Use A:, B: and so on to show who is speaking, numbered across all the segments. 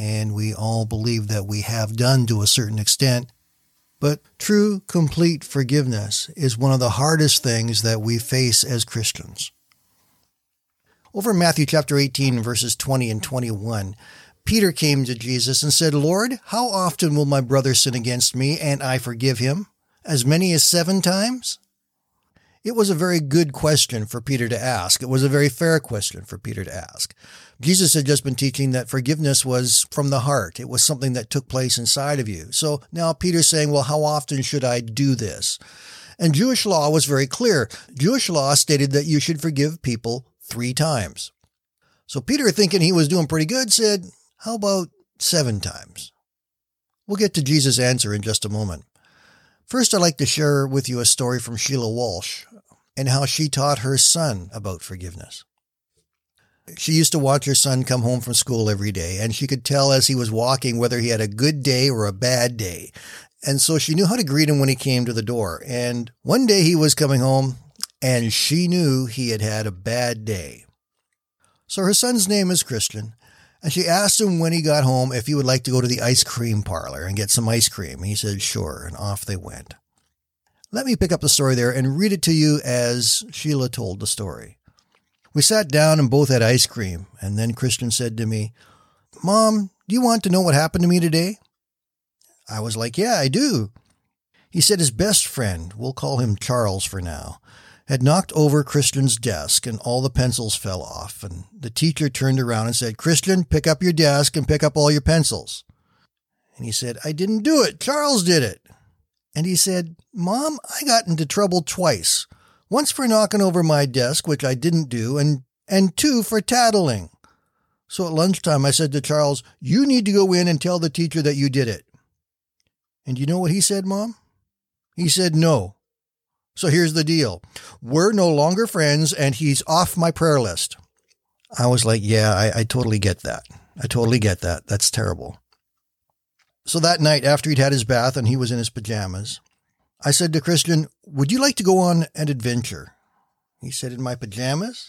A: and we all believe that we have done to a certain extent. But true, complete forgiveness is one of the hardest things that we face as Christians. Over in Matthew chapter 18, verses 20 and 21, Peter came to Jesus and said, Lord, how often will my brother sin against me and I forgive him? As many as seven times? It was a very good question for Peter to ask. It was a very fair question for Peter to ask. Jesus had just been teaching that forgiveness was from the heart. It was something that took place inside of you. So now Peter's saying, well, how often should I do this? And Jewish law was very clear. Jewish law stated that you should forgive people three times. So Peter, thinking he was doing pretty good, said, how about seven times? We'll get to Jesus' answer in just a moment. First, I'd like to share with you a story from Sheila Walsh and how she taught her son about forgiveness. She used to watch her son come home from school every day, and she could tell as he was walking whether he had a good day or a bad day. And so she knew how to greet him when he came to the door. And one day he was coming home, and she knew he had had a bad day. So her son's name is Christian, and she asked him when he got home if he would like to go to the ice cream parlor and get some ice cream. He said, sure, and off they went. Let me pick up the story there and read it to you as Sheila told the story. We sat down and both had ice cream, and then Christian said to me, Mom, do you want to know what happened to me today? I was like, Yeah, I do. He said his best friend, we'll call him Charles for now, had knocked over Christian's desk and all the pencils fell off. And the teacher turned around and said, Christian, pick up your desk and pick up all your pencils. And he said, I didn't do it. Charles did it. And he said, Mom, I got into trouble twice. Once for knocking over my desk, which I didn't do, and, and two for tattling. So at lunchtime, I said to Charles, You need to go in and tell the teacher that you did it. And you know what he said, Mom? He said, No. So here's the deal we're no longer friends, and he's off my prayer list. I was like, Yeah, I, I totally get that. I totally get that. That's terrible. So that night, after he'd had his bath and he was in his pajamas, I said to Christian, Would you like to go on an adventure? He said, In my pajamas?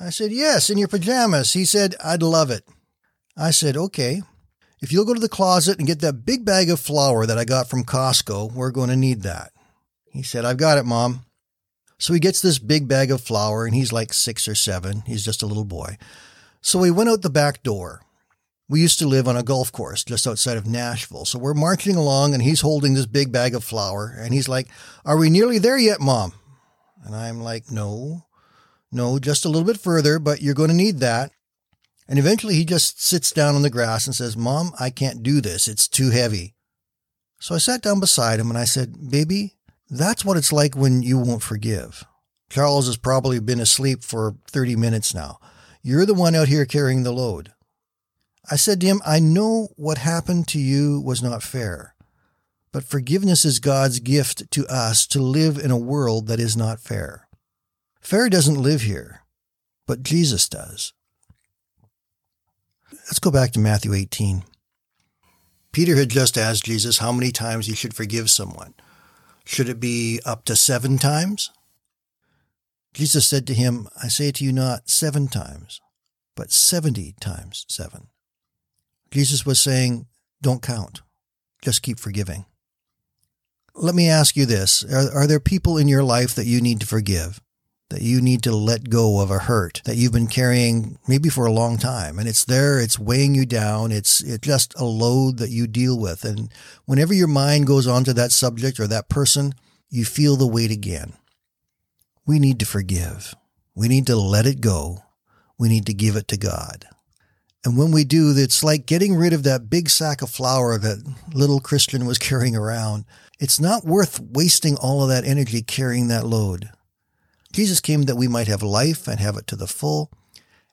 A: I said, Yes, in your pajamas. He said, I'd love it. I said, Okay. If you'll go to the closet and get that big bag of flour that I got from Costco, we're going to need that. He said, I've got it, Mom. So he gets this big bag of flour and he's like six or seven. He's just a little boy. So we went out the back door. We used to live on a golf course just outside of Nashville. So we're marching along and he's holding this big bag of flour and he's like, Are we nearly there yet, Mom? And I'm like, No, no, just a little bit further, but you're going to need that. And eventually he just sits down on the grass and says, Mom, I can't do this. It's too heavy. So I sat down beside him and I said, Baby, that's what it's like when you won't forgive. Charles has probably been asleep for 30 minutes now. You're the one out here carrying the load. I said to him, I know what happened to you was not fair, but forgiveness is God's gift to us to live in a world that is not fair. Fair doesn't live here, but Jesus does. Let's go back to Matthew 18. Peter had just asked Jesus how many times he should forgive someone. Should it be up to seven times? Jesus said to him, I say to you not seven times, but seventy times seven. Jesus was saying, don't count. Just keep forgiving. Let me ask you this. Are, are, there people in your life that you need to forgive? That you need to let go of a hurt that you've been carrying maybe for a long time and it's there, it's weighing you down, it's, it's just a load that you deal with. And whenever your mind goes on to that subject or that person, you feel the weight again. We need to forgive. We need to let it go. We need to give it to God. And when we do, it's like getting rid of that big sack of flour that little Christian was carrying around. It's not worth wasting all of that energy carrying that load. Jesus came that we might have life and have it to the full.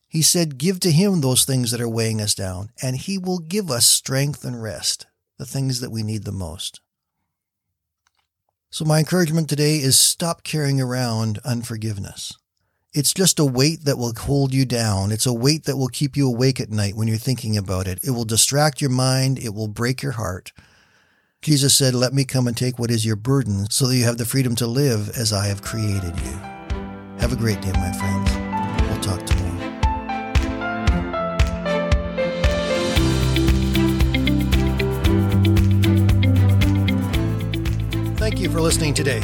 A: He said, Give to him those things that are weighing us down, and he will give us strength and rest, the things that we need the most. So, my encouragement today is stop carrying around unforgiveness. It's just a weight that will hold you down. It's a weight that will keep you awake at night when you're thinking about it. It will distract your mind. It will break your heart. Jesus said, Let me come and take what is your burden so that you have the freedom to live as I have created you. Have a great day, my friends. We'll talk tomorrow. Thank you for listening today.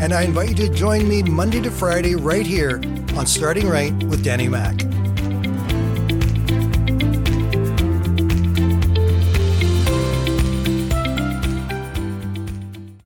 A: And I invite you to join me Monday to Friday right here on Starting Right with Danny Mack.